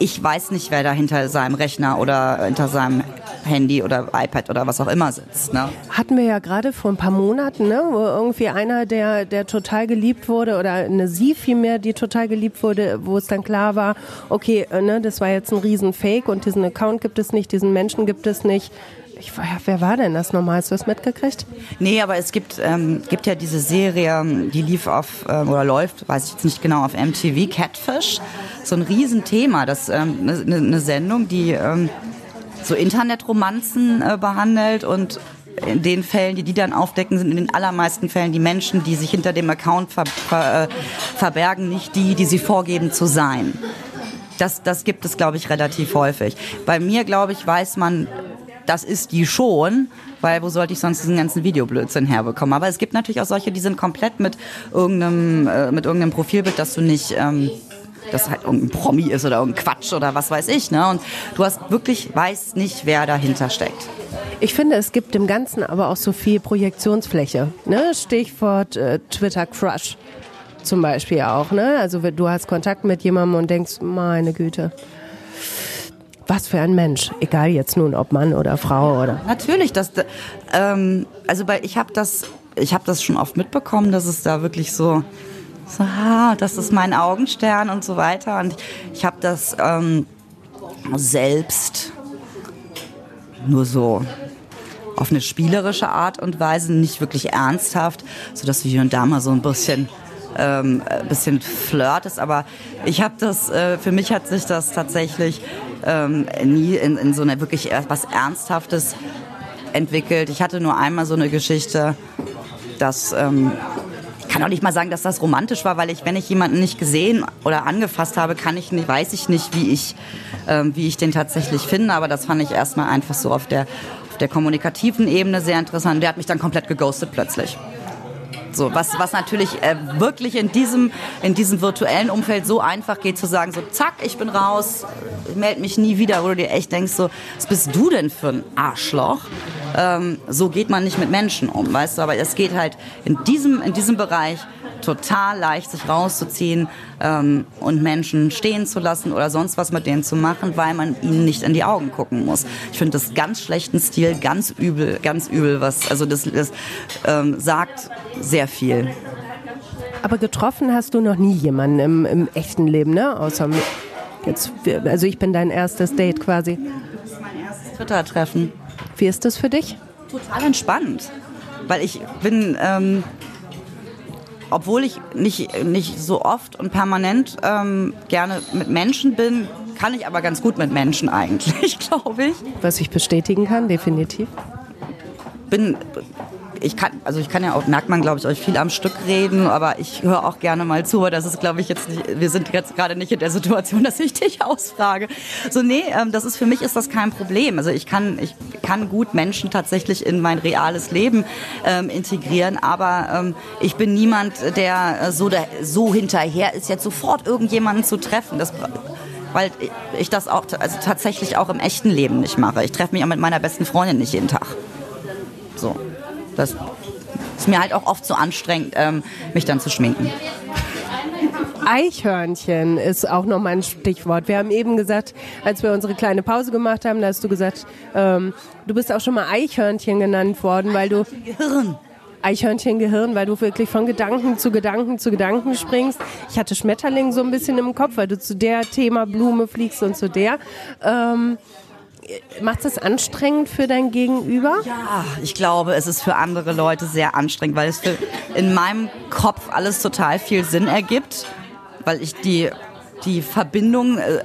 [SPEAKER 2] ich weiß nicht, wer da hinter seinem Rechner oder hinter seinem Handy oder iPad oder was auch immer sitzt. Ne?
[SPEAKER 1] Hatten wir ja gerade vor ein paar Monaten, ne, wo irgendwie einer, der, der total geliebt wurde oder eine sie vielmehr, die total geliebt wurde, wo es dann klar war, okay, äh, ne, das war jetzt ein Riesenfake und diesen Account gibt es nicht, diesen Menschen gibt es nicht. Ich, wer war denn das nochmal? Hast du das mitgekriegt?
[SPEAKER 2] Nee, aber es gibt, ähm, gibt ja diese Serie, die lief auf, ähm, oder läuft, weiß ich jetzt nicht genau, auf MTV, Catfish. So ein Riesenthema. Das ähm, eine, eine Sendung, die ähm, so Internetromanzen äh, behandelt und in den Fällen, die die dann aufdecken, sind in den allermeisten Fällen die Menschen, die sich hinter dem Account ver, ver, äh, verbergen, nicht die, die sie vorgeben zu sein. Das, das gibt es, glaube ich, relativ häufig. Bei mir, glaube ich, weiß man das ist die schon, weil wo sollte ich sonst diesen ganzen Videoblödsinn herbekommen? Aber es gibt natürlich auch solche, die sind komplett mit irgendeinem, äh, mit irgendeinem Profilbild, dass du nicht... Ähm, das halt irgendein Promi ist oder irgendein Quatsch oder was weiß ich. Ne? Und du hast wirklich, weißt nicht, wer dahinter steckt.
[SPEAKER 1] Ich finde, es gibt im Ganzen aber auch so viel Projektionsfläche. Ne? Stichwort äh, Twitter Crush zum Beispiel auch. Ne? Also du hast Kontakt mit jemandem und denkst, meine Güte, was für ein Mensch, egal jetzt nun ob Mann oder Frau oder.
[SPEAKER 2] Natürlich, das, ähm, also bei, ich habe das, ich habe das schon oft mitbekommen, dass es da wirklich so, so ah, das ist mein Augenstern und so weiter. Und ich habe das ähm, selbst nur so auf eine spielerische Art und Weise, nicht wirklich ernsthaft, so dass du hier und da mal so ein bisschen ähm, ein bisschen flirtest, aber ich habe das, äh, für mich hat sich das tatsächlich ähm, nie in, in so eine wirklich was Ernsthaftes entwickelt. Ich hatte nur einmal so eine Geschichte, dass ähm, ich kann auch nicht mal sagen, dass das romantisch war, weil ich, wenn ich jemanden nicht gesehen oder angefasst habe, kann ich nicht, weiß ich nicht, wie ich, ähm, wie ich den tatsächlich finde. Aber das fand ich erstmal einfach so auf der, auf der kommunikativen Ebene sehr interessant. Der hat mich dann komplett geghostet plötzlich. So, was, was natürlich äh, wirklich in diesem, in diesem virtuellen Umfeld so einfach geht, zu sagen, so zack, ich bin raus, melde mich nie wieder, wo du dir echt denkst, so, was bist du denn für ein Arschloch? Ähm, so geht man nicht mit Menschen um, weißt du, aber es geht halt in diesem, in diesem Bereich total leicht, sich rauszuziehen ähm, und Menschen stehen zu lassen oder sonst was mit denen zu machen, weil man ihnen nicht in die Augen gucken muss. Ich finde das ganz schlechten Stil, ganz übel, ganz übel, was, also das, das ähm, sagt sehr viel.
[SPEAKER 1] Aber getroffen hast du noch nie jemanden im, im echten Leben, ne? Außer jetzt, also ich bin dein erstes Date quasi.
[SPEAKER 2] Das ist mein erstes Twitter-Treffen.
[SPEAKER 1] Wie ist das für dich?
[SPEAKER 2] Total entspannt, weil ich bin, ähm, obwohl ich nicht, nicht so oft und permanent ähm, gerne mit Menschen bin, kann ich aber ganz gut mit Menschen eigentlich, glaube ich.
[SPEAKER 1] Was ich bestätigen kann, definitiv.
[SPEAKER 2] Bin ich kann, also ich kann ja auch, merkt man, glaube ich, euch viel am Stück reden, aber ich höre auch gerne mal zu, aber das ist, glaube ich, jetzt nicht, wir sind jetzt gerade nicht in der Situation, dass ich dich ausfrage. So, nee, ähm, das ist, für mich ist das kein Problem. Also ich kann, ich kann gut Menschen tatsächlich in mein reales Leben ähm, integrieren, aber ähm, ich bin niemand, der äh, so, der so hinterher ist, jetzt sofort irgendjemanden zu treffen. Das, weil ich das auch also tatsächlich auch im echten Leben nicht mache. Ich treffe mich auch mit meiner besten Freundin nicht jeden Tag. So. Das ist mir halt auch oft so anstrengend, ähm, mich dann zu schminken.
[SPEAKER 1] Eichhörnchen ist auch noch mal ein Stichwort. Wir haben eben gesagt, als wir unsere kleine Pause gemacht haben, da hast du gesagt, ähm, du bist auch schon mal Eichhörnchen genannt worden, weil du
[SPEAKER 2] Gehirn.
[SPEAKER 1] Eichhörnchen-Gehirn, weil du wirklich von Gedanken zu Gedanken zu Gedanken springst. Ich hatte Schmetterling so ein bisschen im Kopf, weil du zu der Thema Blume fliegst und zu der. Ähm, Macht es anstrengend für dein Gegenüber?
[SPEAKER 2] Ja, ich glaube, es ist für andere Leute sehr anstrengend, weil es in meinem Kopf alles total viel Sinn ergibt, weil ich die, die Verbindung äh,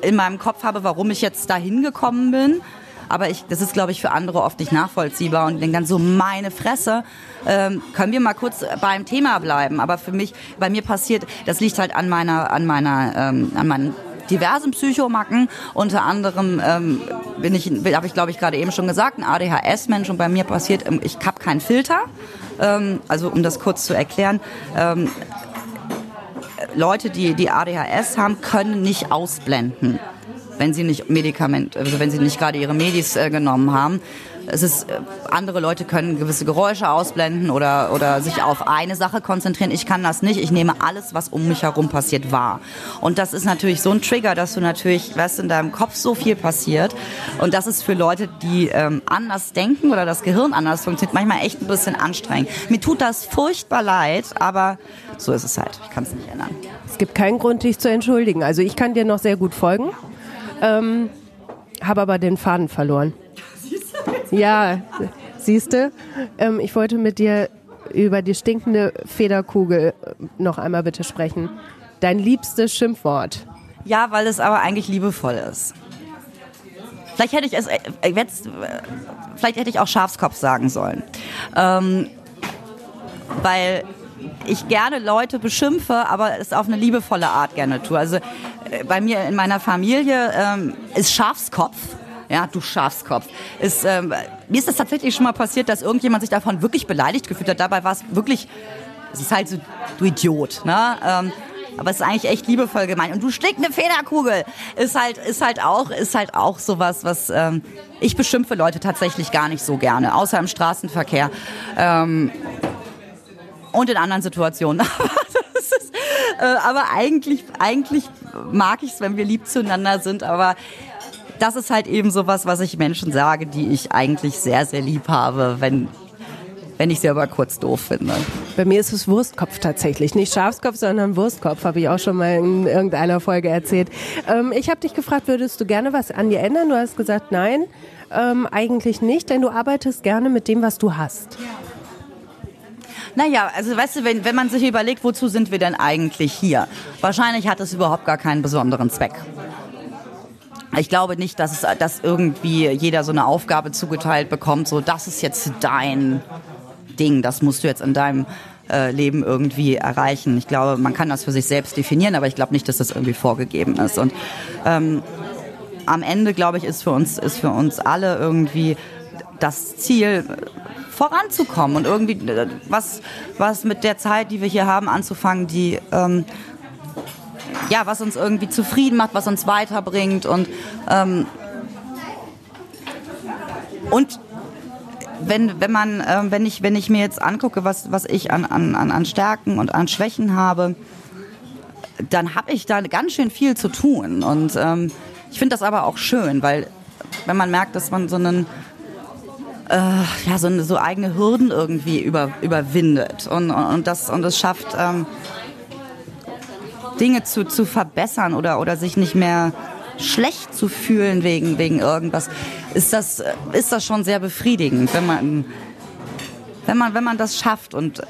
[SPEAKER 2] in meinem Kopf habe, warum ich jetzt dahin gekommen bin. Aber ich, das ist, glaube ich, für andere oft nicht nachvollziehbar und denken dann so, meine Fresse, ähm, können wir mal kurz beim Thema bleiben. Aber für mich, bei mir passiert, das liegt halt an meiner, an meiner, ähm, an meinen diversen Psychomacken. Unter anderem ähm, bin ich, habe ich glaube ich gerade eben schon gesagt, ein ADHS-Mensch und bei mir passiert, ähm, ich habe keinen Filter. Ähm, also um das kurz zu erklären. Ähm, Leute, die, die ADHS haben, können nicht ausblenden wenn sie nicht Medikament, also wenn sie nicht gerade ihre Medis äh, genommen haben es ist, äh, andere Leute können gewisse Geräusche ausblenden oder, oder sich auf eine Sache konzentrieren. Ich kann das nicht. Ich nehme alles, was um mich herum passiert, wahr. Und das ist natürlich so ein Trigger, dass du natürlich, weißt, in deinem Kopf so viel passiert. Und das ist für Leute, die ähm, anders denken oder das Gehirn anders funktioniert, manchmal echt ein bisschen anstrengend. Mir tut das furchtbar leid, aber so ist es halt. Ich kann es nicht ändern.
[SPEAKER 1] Es gibt keinen Grund, dich zu entschuldigen. Also ich kann dir noch sehr gut folgen, ähm, habe aber den Faden verloren. Ja, siehst du, ähm, ich wollte mit dir über die stinkende Federkugel äh, noch einmal bitte sprechen. Dein liebstes Schimpfwort.
[SPEAKER 2] Ja, weil es aber eigentlich liebevoll ist. Vielleicht hätte ich es, äh, jetzt, äh, vielleicht hätte ich auch Schafskopf sagen sollen. Ähm, weil ich gerne Leute beschimpfe, aber es auf eine liebevolle Art gerne tue. Also äh, bei mir in meiner Familie ähm, ist Schafskopf ja, du Schafskopf. Ist, ähm, mir ist das tatsächlich schon mal passiert, dass irgendjemand sich davon wirklich beleidigt gefühlt hat. Dabei war es wirklich, es ist halt so, du Idiot, ne? Ähm, aber es ist eigentlich echt liebevoll gemeint. Und du stinkende Federkugel ist halt, ist halt auch, ist halt auch sowas, was ähm, ich beschimpfe Leute tatsächlich gar nicht so gerne, außer im Straßenverkehr ähm, und in anderen Situationen. ist, äh, aber eigentlich, eigentlich mag ich es, wenn wir lieb zueinander sind. Aber das ist halt eben sowas, was ich Menschen sage, die ich eigentlich sehr, sehr lieb habe, wenn wenn ich sie aber kurz doof finde.
[SPEAKER 1] Bei mir ist es Wurstkopf tatsächlich. Nicht Schafskopf, sondern Wurstkopf, habe ich auch schon mal in irgendeiner Folge erzählt. Ähm, ich habe dich gefragt, würdest du gerne was an dir ändern? Du hast gesagt, nein, ähm, eigentlich nicht, denn du arbeitest gerne mit dem, was du hast.
[SPEAKER 2] Naja, also weißt du, wenn, wenn man sich überlegt, wozu sind wir denn eigentlich hier? Wahrscheinlich hat es überhaupt gar keinen besonderen Zweck. Ich glaube nicht, dass, es, dass irgendwie jeder so eine Aufgabe zugeteilt bekommt, so das ist jetzt dein Ding, das musst du jetzt in deinem äh, Leben irgendwie erreichen. Ich glaube, man kann das für sich selbst definieren, aber ich glaube nicht, dass das irgendwie vorgegeben ist. Und ähm, am Ende, glaube ich, ist für uns, ist für uns alle irgendwie das Ziel, voranzukommen und irgendwie äh, was, was mit der Zeit, die wir hier haben, anzufangen, die ähm, ja, was uns irgendwie zufrieden macht, was uns weiterbringt und ähm, und wenn, wenn man, äh, wenn ich, wenn ich mir jetzt angucke, was, was ich an, an, an Stärken und an Schwächen habe, dann habe ich da ganz schön viel zu tun. Und ähm, ich finde das aber auch schön, weil wenn man merkt, dass man so einen äh, ja, so, so eigene Hürden irgendwie über, überwindet und, und, das, und es schafft, ähm, Dinge zu, zu verbessern oder, oder sich nicht mehr schlecht zu fühlen wegen, wegen irgendwas, ist das, ist das schon sehr befriedigend, wenn man, wenn man, wenn man das schafft. Und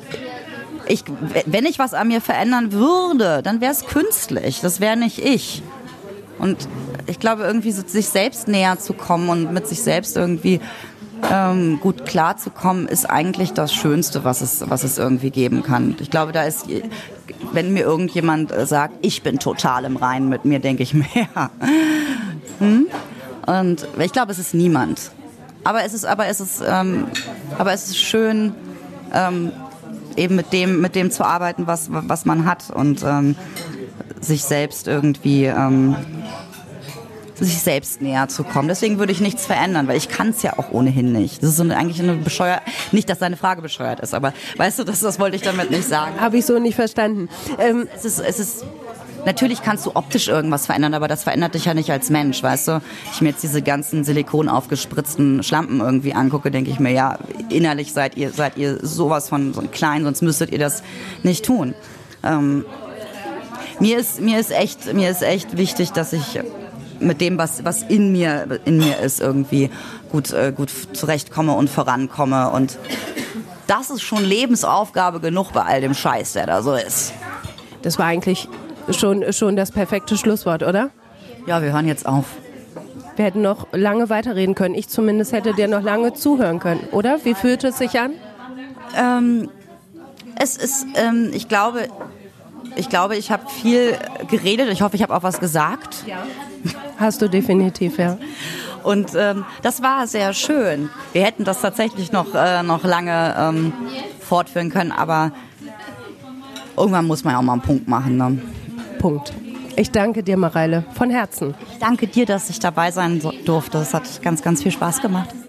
[SPEAKER 2] ich, wenn ich was an mir verändern würde, dann wäre es künstlich. Das wäre nicht ich. Und ich glaube, irgendwie so sich selbst näher zu kommen und mit sich selbst irgendwie ähm, gut klarzukommen, ist eigentlich das Schönste, was es, was es irgendwie geben kann. Ich glaube, da ist, wenn mir irgendjemand sagt, ich bin total im Reinen mit mir, denke ich mir, ja. Hm? Und ich glaube, es ist niemand. Aber es ist, aber es ist, ähm, aber es ist schön, ähm, eben mit dem, mit dem zu arbeiten, was, was man hat und ähm, sich selbst irgendwie ähm, sich selbst näher zu kommen. Deswegen würde ich nichts verändern, weil ich kann es ja auch ohnehin nicht. Das ist so eine, eigentlich eine bescheuert, nicht, dass deine Frage bescheuert ist, aber weißt du, das, das wollte ich damit nicht sagen.
[SPEAKER 1] Habe ich so nicht verstanden.
[SPEAKER 2] Ähm, es ist, es ist Natürlich kannst du optisch irgendwas verändern, aber das verändert dich ja nicht als Mensch, weißt du? Ich mir jetzt diese ganzen Silikon aufgespritzten Schlampen irgendwie angucke, denke ich mir, ja, innerlich seid ihr, seid ihr sowas von so klein, sonst müsstet ihr das nicht tun. Ähm, mir ist, mir ist echt, mir ist echt wichtig, dass ich mit dem, was, was in mir, in mir ist, irgendwie gut, äh, gut zurechtkomme und vorankomme. Und das ist schon Lebensaufgabe genug bei all dem Scheiß, der da so ist.
[SPEAKER 1] Das war eigentlich schon, schon das perfekte Schlusswort, oder?
[SPEAKER 2] Ja, wir hören jetzt auf.
[SPEAKER 1] Wir hätten noch lange weiterreden können. Ich zumindest hätte dir noch lange zuhören können, oder? Wie fühlt es sich an?
[SPEAKER 2] Ähm, es ist, ähm, ich glaube, ich glaube, ich habe viel geredet. Ich hoffe, ich habe auch was gesagt.
[SPEAKER 1] Ja. Hast du definitiv, ja.
[SPEAKER 2] Und ähm, das war sehr schön. Wir hätten das tatsächlich noch, äh, noch lange ähm, fortführen können, aber irgendwann muss man ja auch mal einen Punkt machen. Ne?
[SPEAKER 1] Punkt. Ich danke dir, Mareile, von Herzen.
[SPEAKER 2] Ich danke dir, dass ich dabei sein durfte. Es hat ganz, ganz viel Spaß gemacht.